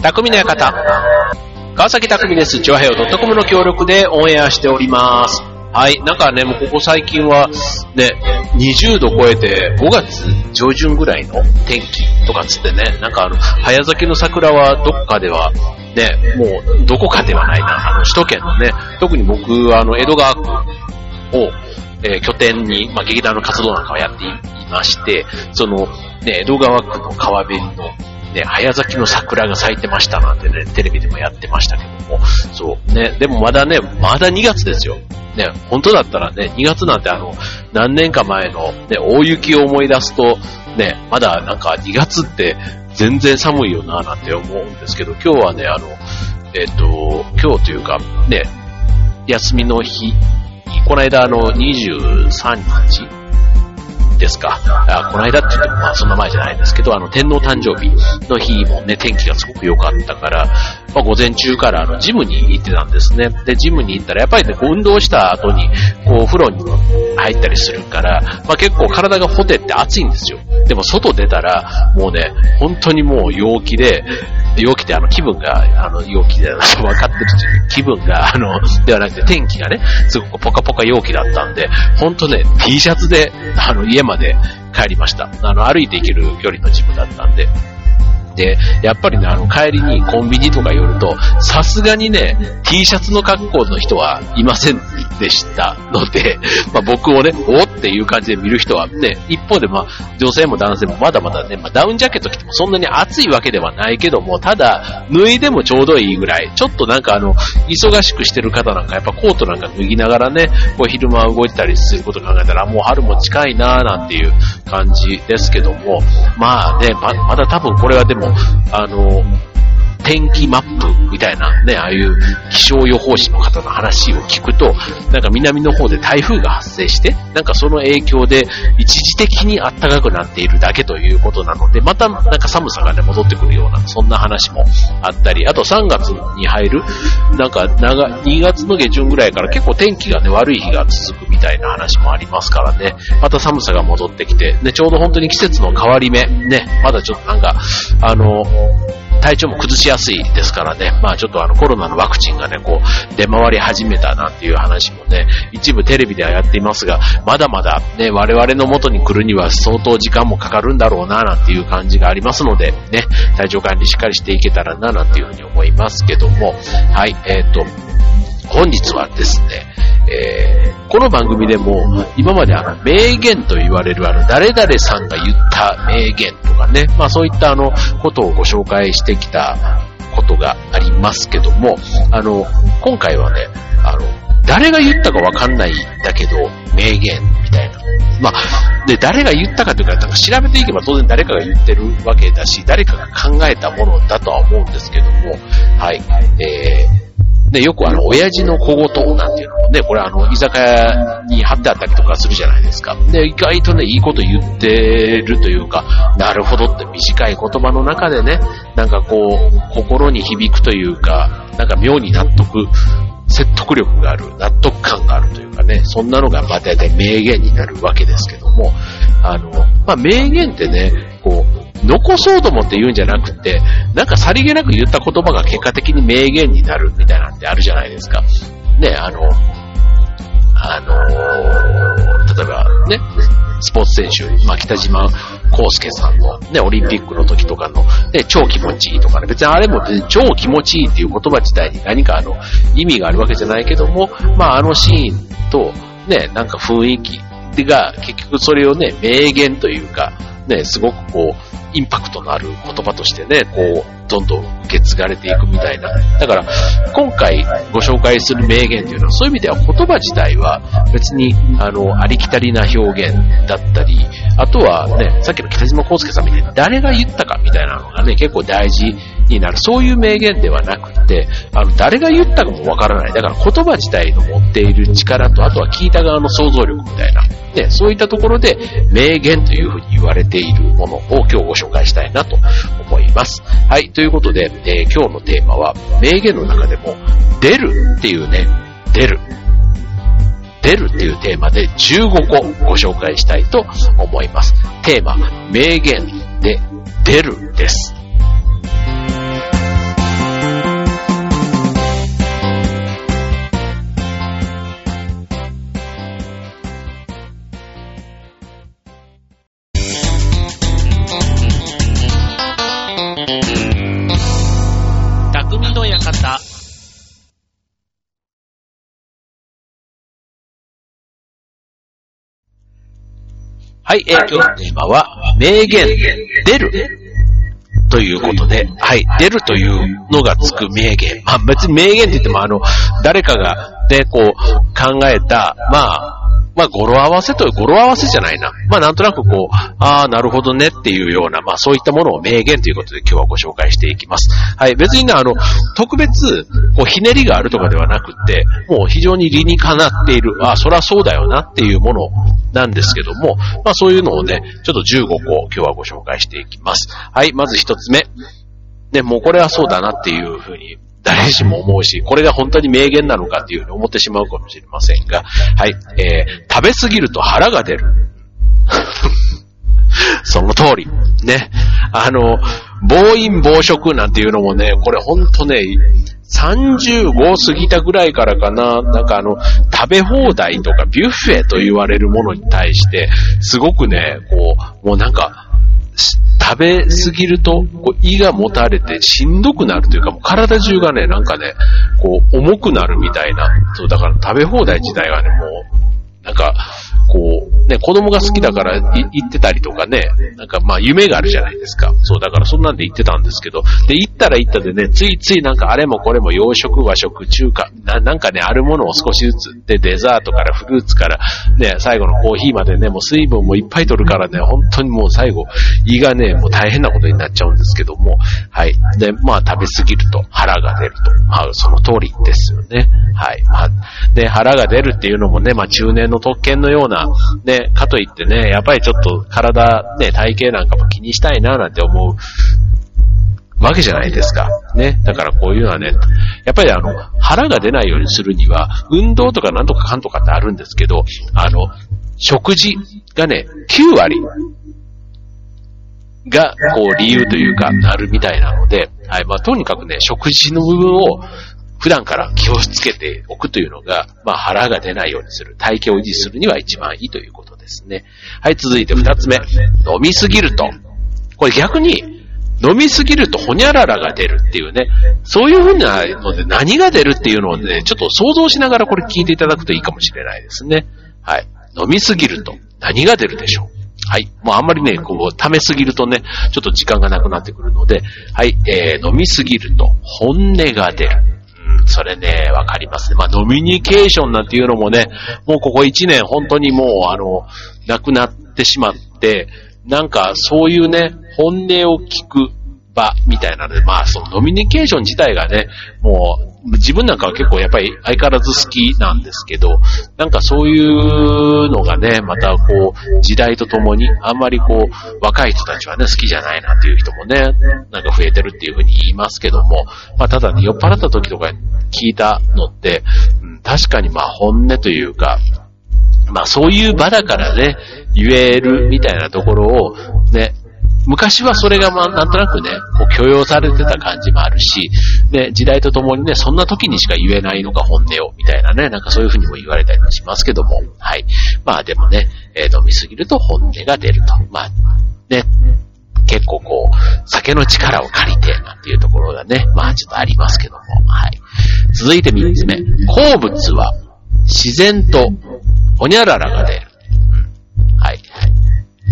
匠の館。川崎匠です。チョアヘオ .com の協力でオンエアしております。はい。なんかね、もうここ最近は、ね、20度超えて5月上旬ぐらいの天気とかつってね、なんかあの、早咲きの桜はどっかでは、ね、もうどこかではないな、あの、首都圏のね、特に僕、あの、江戸川区を、えー、拠点に、まあ、劇団の活動なんかをやっていまして、その、ね、江戸川区の川辺の、ね、早咲きの桜が咲いてましたなんてね、テレビでもやってましたけども、そう、ね、でもまだね、まだ2月ですよ。ね、本当だったらね、2月なんてあの、何年か前のね、大雪を思い出すと、ね、まだなんか2月って全然寒いよななんて思うんですけど、今日はね、あの、えっ、と、今日というか、ね、休みの日この間あの23日ですか。あこの間って言っても、まあそんな前じゃないですけど、あの天皇誕生日の日もね、天気がすごく良かったから、まあ午前中からあのジムに行ってたんですね。で、ジムに行ったらやっぱりね、こう運動した後に、こうお風呂に入ったりするから、まあ結構体がほてって暑いんですよ。でも外出たら、もうね、本当にもう陽気で、陽気ってあの気分が、あの陽気で、分かってる気分が、あの、ではなくて天気がね、すごくポカポカ陽気だったんで、ほんとね、T シャツで、あの、家まで帰りました。あの、歩いて行ける距離のジムだったんで。で、やっぱりね、あの、帰りにコンビニとか寄ると、さすがにね、T シャツの格好の人はいませんでしたので、まあ、僕をね、おっっていう感じで見る人はね、一方でまあ、女性も男性もまだまだね、まあ、ダウンジャケット着てもそんなに暑いわけではないけども、ただ、脱いでもちょうどいいぐらい、ちょっとなんかあの、忙しくしてる方なんかやっぱコートなんか脱ぎながらね、こう昼間動いてたりすること考えたら、もう春も近いなーなんていう感じですけども、まあね、ままだ多分これはでも、あの、天気マップみたいなね、ああいう気象予報士の方の話を聞くと、なんか南の方で台風が発生して、なんかその影響で一時的に暖かくなっているだけということなので、またなんか寒さがね、戻ってくるような、そんな話もあったり、あと3月に入る、なんか長、2月の下旬ぐらいから結構天気がね、悪い日が続くみたいな話もありますからね、また寒さが戻ってきて、ね、ちょうど本当に季節の変わり目、ね、まだちょっとなんか、あの、体調も崩しやすいですからね、まあちょっとあのコロナのワクチンがね、こう出回り始めたなんていう話もね、一部テレビではやっていますが、まだまだね、我々の元に来るには相当時間もかかるんだろうななんていう感じがありますので、ね、体調管理しっかりしていけたらななんていうふうに思いますけども、はい、えっ、ー、と、本日はですね、えー、この番組でも、今まであの、名言と言われるあの、誰々さんが言った名言とかね、まあそういったあの、ことをご紹介してきたことがありますけども、あの、今回はね、あの、誰が言ったかわかんないんだけど、名言みたいな。まあ、で、誰が言ったかというか、なんか調べていけば当然誰かが言ってるわけだし、誰かが考えたものだとは思うんですけども、はい、えー、ね、よくあの、親父の小言なんていうのもね、これあの、居酒屋に貼ってあったりとかするじゃないですか。で、意外とね、いいこと言ってるというか、なるほどって短い言葉の中でね、なんかこう、心に響くというか、なんか妙に納得、説得力がある、納得感があるというかね、そんなのがまあ大体名言になるわけですけども、あの、まあ名言ってね、こう、残そうと思って言うんじゃなくて、なんかさりげなく言った言葉が結果的に名言になるみたいなんてあるじゃないですか。ね、あの、あのー、例えばね、スポーツ選手、まあ、北島康介さんのね、オリンピックの時とかの、ね、超気持ちいいとかね、別にあれも、ね、超気持ちいいっていう言葉自体に何かあの、意味があるわけじゃないけども、まあ、あのシーンと、ね、なんか雰囲気が、結局それをね、名言というか、ね、すごくこう、インパクトのある言葉としてね、こう、どんどん受け継がれていくみたいな。だから、今回ご紹介する名言というのは、そういう意味では言葉自体は別に、あの、ありきたりな表現だったり、あとはね、さっきの北島康介さんみたいに誰が言ったかみたいなのがね、結構大事になる。そういう名言ではなくて、あの、誰が言ったかもわからない。だから言葉自体の持っている力と、あとは聞いた側の想像力みたいな。ね、そういったところで名言というふうに言われているものを今日ご紹介したいなと思います。はい、ということで、えー、今日のテーマは名言の中でも出るっていうね、出る。出るっていうテーマで15個ご紹介したいと思います。テーマ、名言で出るです。はい、えー、今日のテーマは、名言、出る。ということで、はい、出るというのがつく名言。まあ別に名言って言ってもあの、誰かがで、こう、考えた、まあ、まあ、語呂合わせという、語呂合わせじゃないな。まあ、なんとなくこう、ああ、なるほどねっていうような、まあ、そういったものを名言ということで今日はご紹介していきます。はい。別にね、あの、特別、こう、ひねりがあるとかではなくて、もう非常に理にかなっている、ああ、そらそうだよなっていうものなんですけども、まあ、そういうのをね、ちょっと15個今日はご紹介していきます。はい。まず一つ目。ね、もうこれはそうだなっていうふうに誰しも思うし、これが本当に名言なのかっていうふうに思ってしまうかもしれませんが、はい、えー、食べすぎると腹が出る。その通り。ね。あの、暴飲暴食なんていうのもね、これほんとね、35過ぎたぐらいからかな、なんかあの、食べ放題とかビュッフェと言われるものに対して、すごくね、こう、もうなんか、食べすぎると、こう胃がもたれてしんどくなるというか、もう体中がね、なんかね、こう、重くなるみたいな。そう、だから食べ放題自体はね、もう、なんか、こう、ね、子供が好きだから行ってたりとかね、なんかまあ夢があるじゃないですか。そう、だからそんなんで行ってたんですけど、で、行ったら行ったでね、ついついなんかあれもこれも洋食、和食、中華、ななんかね、あるものを少しずつ、で、デザートからフルーツから、ね、最後のコーヒーまでね、もう水分もいっぱい取るからね、本当にもう最後、胃がね、もう大変なことになっちゃうんですけども、はい。で、まあ食べ過ぎると腹が出ると。まあその通りですよね。はい。まあ、で、腹が出るっていうのもね、まあ中年の特権のような、ね、かといってね、やっぱりちょっと体、ね、体型なんかも気にしたいななんて思うわけじゃないですか。ね。だからこういうのはね、やっぱりあの、腹が出ないようにするには、運動とかなんとかかんとかってあるんですけど、あの、食事がね、9割が、こう、理由というか、なるみたいなので、はい。まあ、とにかくね、食事の部分を普段から気をつけておくというのが、まあ腹が出ないようにする、体型を維持するには一番いいということですね。はい、続いて二つ目。飲みすぎると。これ逆に、飲みすぎるとホニャララが出るっていうね、そういうふうなので何が出るっていうのをね、ちょっと想像しながらこれ聞いていただくといいかもしれないですね。はい。飲みすぎると何が出るでしょうはい。もうあんまりね、こう、溜めすぎるとね、ちょっと時間がなくなってくるので、はい、えー、飲みすぎると本音が出る。それね、わかりますね。まあ、ノミニケーションなんていうのもね、もうここ1年本当にもう、あの、なくなってしまって、なんかそういうね、本音を聞く場みたいなので、まあそのノミニケーション自体がね、もう自分なんかは結構やっぱり相変わらず好きなんですけど、なんかそういうのがね、またこう時代とともにあんまりこう若い人たちはね好きじゃないなっていう人もね、なんか増えてるっていうふうに言いますけども、まあただね、酔っ払った時とか聞いたのって、うん、確かにまあ本音というか、まあそういう場だからね、言えるみたいなところをね、昔はそれがまあなんとなくね、こう許容されてた感じもあるし、ね、時代とともにね、そんな時にしか言えないのが本音を、みたいなね、なんかそういうふうにも言われたりもしますけども、はい。まあでもね、えー、飲みすぎると本音が出ると。まあ、ね、結構こう、酒の力を借りて、なんていうところがね、まあちょっとありますけども、はい。続いて三つ目。好物は自然とほにゃららが出る。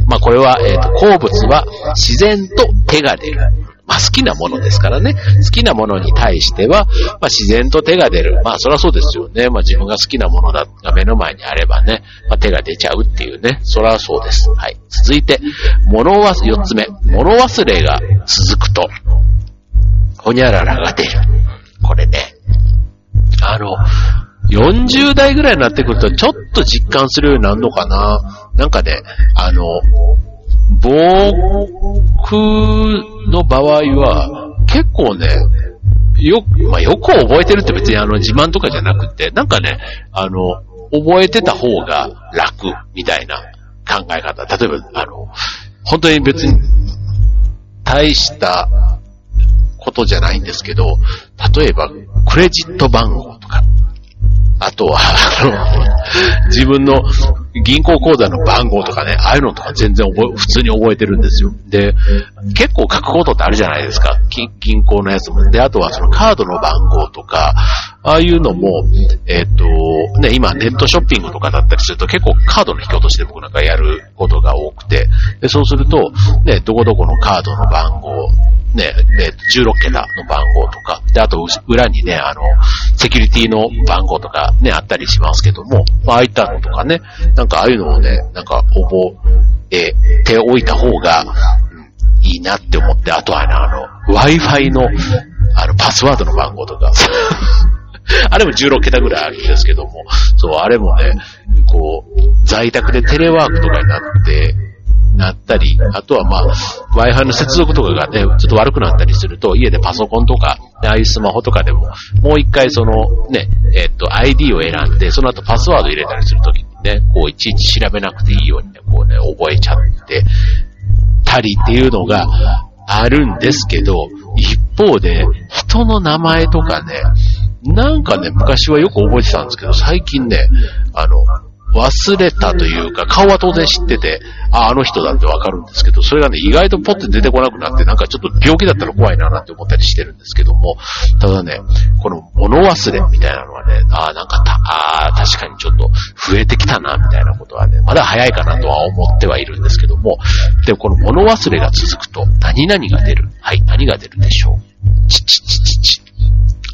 まあこれは、えっ、ー、と、好物は自然と手が出る。まあ好きなものですからね。好きなものに対しては、まあ自然と手が出る。まあそりゃそうですよね。まあ自分が好きなものだが目の前にあればね、まあ手が出ちゃうっていうね。そりゃそうです。はい。続いて、物忘れ、四つ目。物忘れが続くと、ほにゃららが出る。これね。あの、40代ぐらいになってくるとちょっと実感するようになるのかな。なんかね、あの、僕の場合は結構ね、よく、まあ、よく覚えてるって別にあの自慢とかじゃなくて、なんかね、あの、覚えてた方が楽みたいな考え方。例えば、あの、本当に別に大したことじゃないんですけど、例えば、クレジット番号とか、あとは、あの、自分の銀行口座の番号とかね、ああいうのとか全然覚え、普通に覚えてるんですよ。で、結構書くことってあるじゃないですか。銀行のやつも。で、あとはそのカードの番号とか、ああいうのも、えっ、ー、と、ね、今ネットショッピングとかだったりすると結構カードの引き落としで僕なんかやることが多て、で、そうすると、ね、どこどこのカードの番号、ね、ね、16桁の番号とか、で、あと、裏にね、あの、セキュリティの番号とかね、あったりしますけども、まあ、ああいったのとかね、なんかああいうのをね、なんか覚えておいた方が、いいなって思って、あとはね、あの、Wi-Fi の、あの、パスワードの番号とか、あれも16桁ぐらいあるんですけども、そう、あれもね、こう、在宅でテレワークとかになって、なったり、あとはまあ、Wi-Fi の接続とかがね、ちょっと悪くなったりすると、家でパソコンとか、ああいうスマホとかでも、もう一回そのね、えっ、と、ID を選んで、その後パスワード入れたりするときにね、こういちいち調べなくていいようにね、こうね、覚えちゃってたりっていうのがあるんですけど、一方で、人の名前とかね、なんかね、昔はよく覚えてたんですけど、最近ね、あの、忘れたというか、顔は当然知ってて、あ、あの人だってわかるんですけど、それがね、意外とポッて出てこなくなって、なんかちょっと病気だったら怖いななんて思ったりしてるんですけども、ただね、この物忘れみたいなのはね、あなんかた、あ確かにちょっと増えてきたな、みたいなことはね、まだ早いかなとは思ってはいるんですけども、で、この物忘れが続くと、何々が出る。はい、何が出るでしょう。ちちちちち。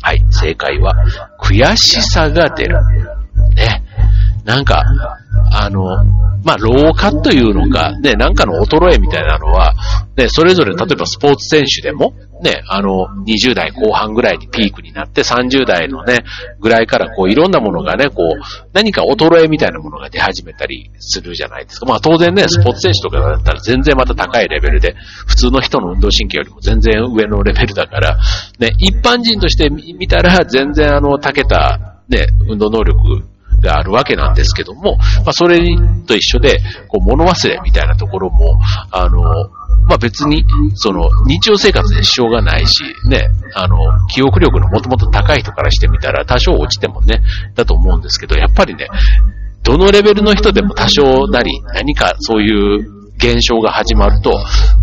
はい、正解は、悔しさが出る。ね。なんか、あの、まあ、老化というのか、ね、なんかの衰えみたいなのは、ね、それぞれ例えばスポーツ選手でも、ね、あの、20代後半ぐらいにピークになって30代のね、ぐらいからこういろんなものがね、こう、何か衰えみたいなものが出始めたりするじゃないですか。まあ当然ね、スポーツ選手とかだったら全然また高いレベルで、普通の人の運動神経よりも全然上のレベルだから、ね、一般人として見たら全然あの、たけた、ね、運動能力であるわけなんですけども、まあ、それと一緒で、こう、物忘れみたいなところも、あの、まあ、別に、その、日常生活で支障がないし、ね、あの、記憶力のもともと高い人からしてみたら、多少落ちてもね、だと思うんですけど、やっぱりね、どのレベルの人でも多少なり、何かそういう現象が始まると、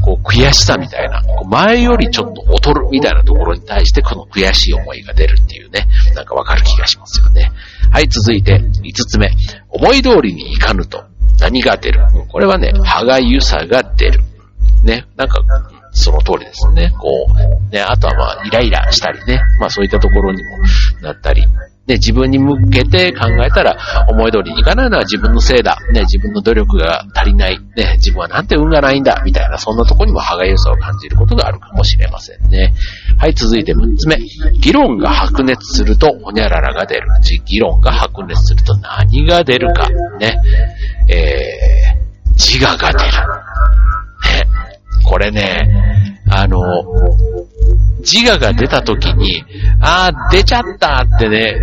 こう悔しさみたいな、こう前よりちょっと劣るみたいなところに対してこの悔しい思いが出るっていうね、なんかわかる気がしますよね。はい、続いて5つ目。思い通りにいかぬと何が出る？これはね、歯がゆさが出る。ね、なんか、その通りですね。こう、ね、あとはまあ、イライラしたりね、まあそういったところにもなったり、ね、自分に向けて考えたら、思い通りにいかないのは自分のせいだ。ね、自分の努力が足りない。ね、自分はなんて運がないんだ。みたいな、そんなとこにも歯がゆさを感じることがあるかもしれませんね。はい、続いて6つ目。議論が白熱すると、ほにゃららが出る。議論が白熱すると何が出るか。ね。えー、自我が出る。ね。これね、あの、自我が出た時に、ああ、出ちゃったってね、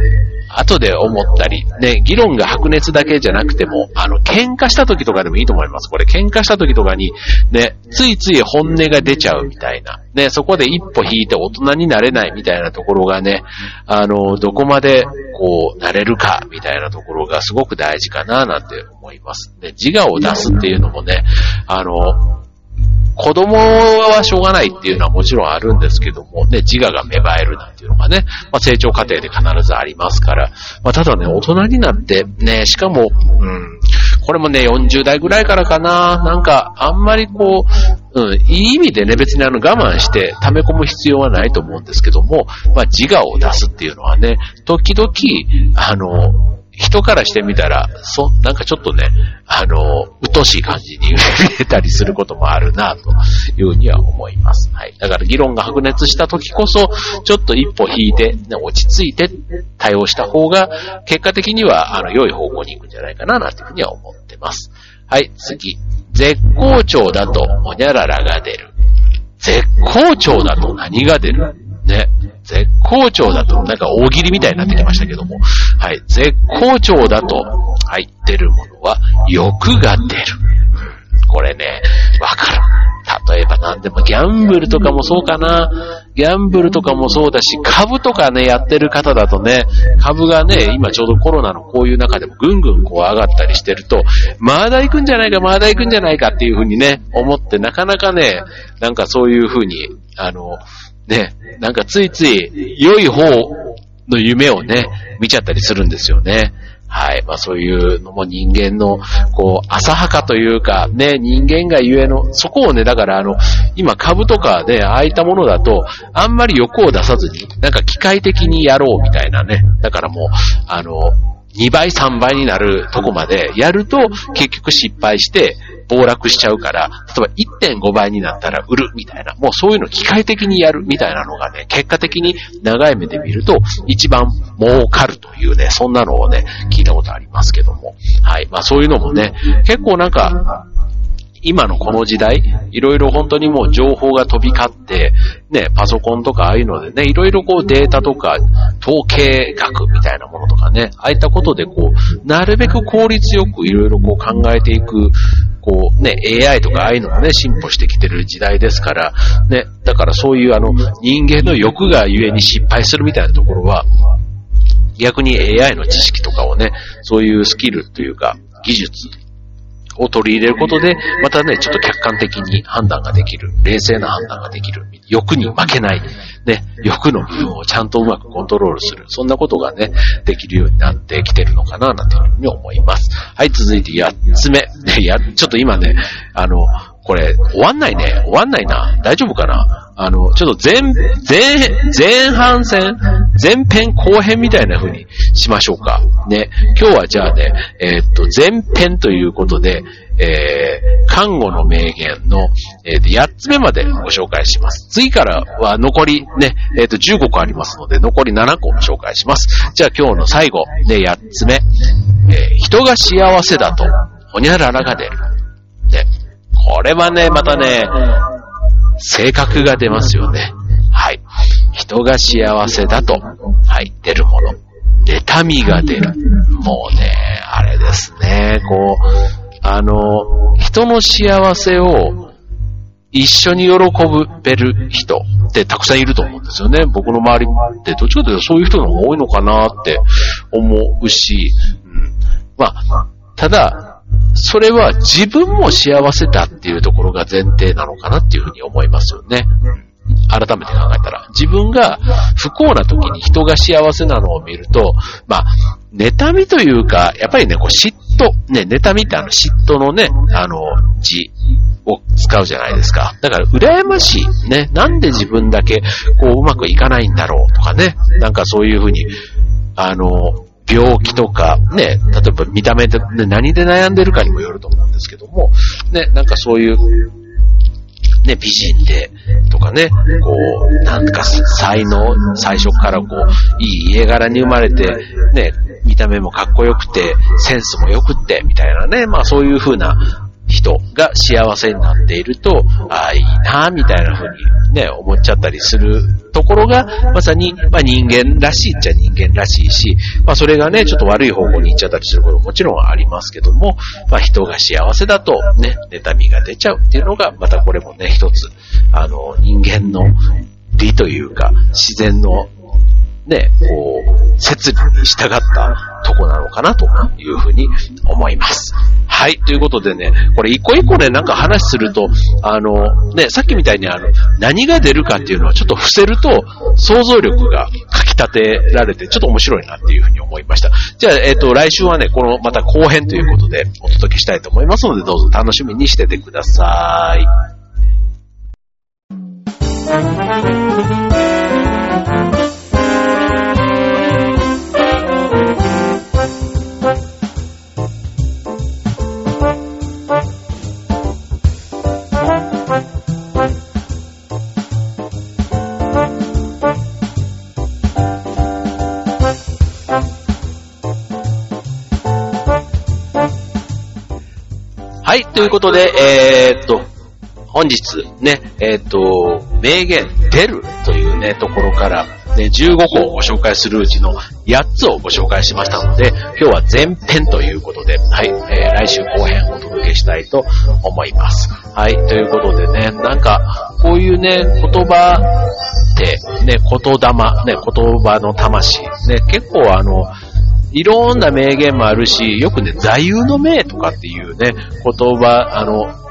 後で思ったり、ね、議論が白熱だけじゃなくても、あの、喧嘩した時とかでもいいと思います。これ、喧嘩した時とかに、ね、ついつい本音が出ちゃうみたいな。ね、そこで一歩引いて大人になれないみたいなところがね、あの、どこまで、こう、なれるか、みたいなところがすごく大事かな、なんて思います。ね、自我を出すっていうのもね、あの、子供はしょうがないっていうのはもちろんあるんですけども、ね、自我が芽生えるなんていうのがね、まあ、成長過程で必ずありますから、まあ、ただね、大人になってね、しかも、うん、これもね、40代ぐらいからかな、なんか、あんまりこう、うん、いい意味でね、別にあの我慢して溜め込む必要はないと思うんですけども、まあ、自我を出すっていうのはね、時々、あの、人からしてみたら、そ、なんかちょっとね、あの、うとしい感じに見えたりすることもあるな、というふうには思います。はい。だから議論が白熱した時こそ、ちょっと一歩引いて、ね、落ち着いて対応した方が、結果的には、あの、良い方向に行くんじゃないかな、なんていうふうには思ってます。はい、次。絶好調だと、おにゃららが出る。絶好調だと何が出る？ね。絶好調だと、なんか大喜利みたいになってきましたけども。はい。絶好調だと、はい、出るものは、欲が出る。これね、わかる。例えば何でもギャンブルとかもそうかな。ギャンブルとかもそうだし、株とかね、やってる方だとね、株がね、今ちょうどコロナのこういう中でもぐんぐんこう上がったりしてると、まだ行くんじゃないか、まだ行くんじゃないかっていうふうにね、思ってなかなかね、なんかそういうふうに、あの、ね、なんかついつい良い方の夢をね、見ちゃったりするんですよね。はい。まあそういうのも人間の、こう、浅はかというか、ね、人間がゆえの、そこをね、だからあの、今株とかで、ああいったものだと、あんまり欲を出さずに、なんか機械的にやろうみたいなね。だからもう、あの、2倍、3倍になるとこまでやると、結局失敗して、暴落しちゃうから、例えば1.5倍になったら売るみたいな、もうそういうの機械的にやるみたいなのがね、結果的に長い目で見ると一番儲かるというね、そんなのをね、聞いたことありますけども。はい。まあそういうのもね、結構なんか、今のこの時代、いろいろ本当にもう情報が飛び交って、ね、パソコンとかああいうのでね、いろいろこうデータとか、統計学みたいなものとかね、ああいったことでこう、なるべく効率よくいろいろこう考えていく、こうね、AI とかああいうのもね、進歩してきてる時代ですから、ね、だからそういうあの、人間の欲がゆえに失敗するみたいなところは、逆に AI の知識とかをね、そういうスキルというか、技術を取り入れることで、またね、ちょっと客観的に判断ができる、冷静な判断ができる、欲に負けない、ね、欲の部分をちゃんとうまくコントロールする、そんなことがね、できるようになってきてるのかな、なんていうふうに思います。はい、続いて8つ目。や、ちょっと今ね、あの、これ、終わんないね。終わんないな。大丈夫かな？あの、ちょっと前、前、前半戦、前編後編みたいな風にしましょうか。ね。今日はじゃあね、えー、っと、前編ということで、えー、看護の名言の、えー、8つ目までご紹介します。次からは残りね、えっ、と、15個ありますので、残り7個紹介します。じゃあ今日の最後、ね、8つ目。え人が幸せだと、ほにゃららが出る。ね。これはね、またね、性格が出ますよね。はい。人が幸せだと、はい、出るもの。妬みが出る。もうね、あれですね、こう、あの、人の幸せを一緒に喜べる人ってたくさんいると思うんですよね。僕の周りってどっちかというとそういう人の方が多いのかなって思うし、うん、まあ、ただ、それは自分も幸せだっていうところが前提なのかなっていうふうに思いますよね。改めて考えたら。自分が不幸な時に人が幸せなのを見ると、まあ、妬みというか、やっぱりね、こう嫉妬、ね、妬みってあの嫉妬のね、あの、字を使うじゃないですか。だから、羨ましい。ね、なんで自分だけ、こう、うまくいかないんだろうとかね、なんかそういうふうに、あの、病気とか、ね、例えば見た目で、ね、何で悩んでるかにもよると思うんですけども、ね、なんかそういう、ね、美人で、とかね、こう、なんか才能、最初からこう、いい家柄に生まれて、ね、見た目もかっこよくて、センスも良くって、みたいなね、まあそういう風な人が幸せになっていると、ああ、いいな、みたいな風にね、思っちゃったりするところが、まさに、まあ人間らしいっちゃ人間らしいし、まあそれがね、ちょっと悪い方向に行っちゃったりすることももちろんありますけども、まあ人が幸せだとね、妬みが出ちゃうっていうのが、またこれもね、一つ、あの、人間の理というか、自然のね、こう、設理に従ったとこなのかなというふうに思います。はい。ということでね、これ一個一個ね、なんか話すると、あの、ね、さっきみたいにあの、何が出るかっていうのはちょっと伏せると、想像力がかき立てられて、ちょっと面白いなっていうふうに思いました。じゃあ、えっ、ー、と、来週はね、このまた後編ということでお届けしたいと思いますので、どうぞ楽しみにしててください。ということで、えー、っと、本日ね、えー、っと、名言出るというね、ところから、ね、15個をご紹介するうちの8つをご紹介しましたので、今日は前編ということで、はい、えー、来週後編をお届けしたいと思います。はい、ということでね、なんか、こういうね、言葉って、ね、言霊、ね、言葉の魂、ね、結構あの、いろんな名言もあるし、よくね、座右の銘とかっていうね、言葉、あの、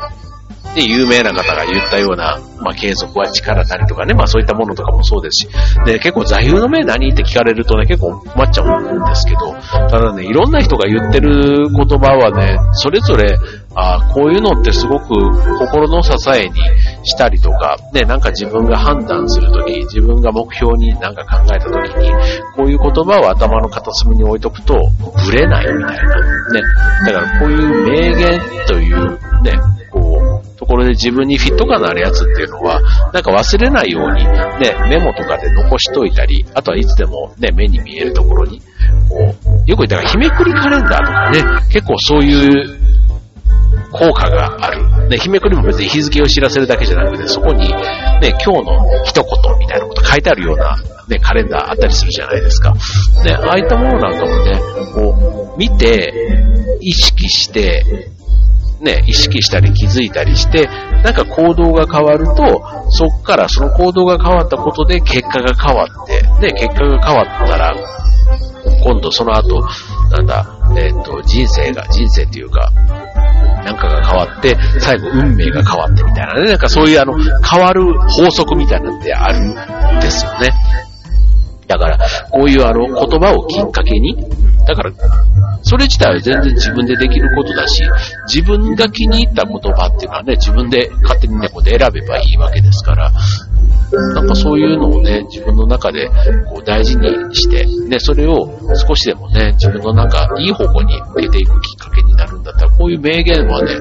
で、有名な方が言ったような、まあ、継続は力なりとかね、まあそういったものとかもそうですし、で、結構座右の銘何って聞かれるとね、結構困っちゃうんですけど、ただね、いろんな人が言ってる言葉はね、それぞれ、あこういうのってすごく心の支えにしたりとか、ね、なんか自分が判断するとき、自分が目標になんか考えたときに、こういう言葉を頭の片隅に置いとくと、ブレないみたいな。ね。だからこういう名言というね、ところで自分にフィット感のあるやつっていうのは、なんか忘れないように、ね、メモとかで残しといたり、あとはいつでもね、目に見えるところに、こう、よく言ったら日めくりカレンダーとかね、結構そういう効果がある。ね、日めくりも別に日付を知らせるだけじゃなくて、そこに、ね、今日の一言みたいなこと書いてあるような、ね、カレンダーあったりするじゃないですか。ね、ああいったものなんかもね、こう、見て、意識して、ね、意識したり気づいたりして、なんか行動が変わると、そっからその行動が変わったことで結果が変わって、ね、結果が変わったら、今度その後、なんだ、えっ、ー、と、人生が、人生っていうか、なんかが変わって、最後運命が変わってみたいなね、なんかそういうあの、変わる法則みたいなのってあるんですよね。だから、こういうあの、言葉をきっかけに、だから、それ自体は全然自分でできることだし、自分が気に入った言葉っていうのはね、自分で勝手にね、こうで選べばいいわけですから、なんかそういうのをね、自分の中でこう大事にして、ね、それを少しでもね、自分のなんかいい方向に向けていくきっかけになるんだったら、こういう名言はね、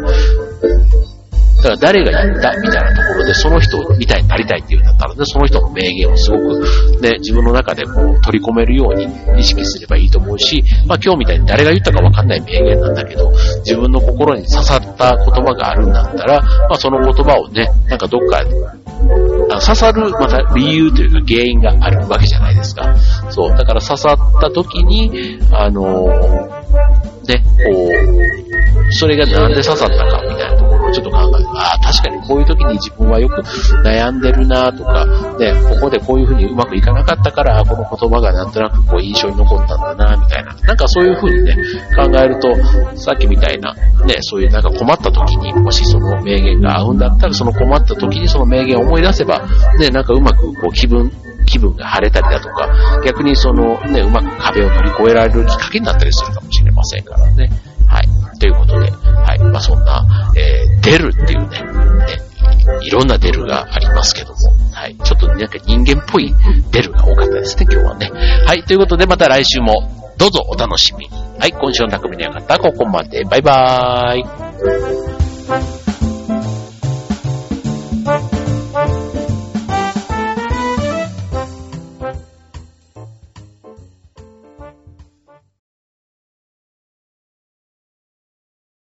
だから誰が言ったみたいなところで、その人みたいになりたいっていうんだったらね、その人の名言をすごくね、自分の中でこう取り込めるように意識すればいいと思うし、まあ今日みたいに誰が言ったかわかんない名言なんだけど、自分の心に刺さった言葉があるんだったら、まあその言葉をね、なんかどっか刺さる、また理由というか原因があるわけじゃないですか。そう。だから刺さった時に、あのね、こう、それがなんで刺さったかみたいなちょっと考え、ああ、確かにこういう時に自分はよく悩んでるなとか、ね、ここでこういう風にうまくいかなかったから、この言葉がなんとなくこう印象に残ったんだなみたいな。なんかそういう風にね、考えると、さっきみたいな、ね、そういうなんか困った時に、もしその名言が合うんだったら、その困った時にその名言を思い出せば、ね、なんかうまくこう気分、気分が晴れたりだとか、逆にそのね、うまく壁を乗り越えられるきっかけになったりするかもしれませんからね。ということで、はい。まあ、そんな、えー、出るっていうね、ね、いろんな出るがありますけども、はい。ちょっとなんか人間っぽい出るが多かったですね、今日はね。はい。ということで、また来週も、どうぞお楽しみに。はい。今週の匠の館、ここまで。バイバーイ。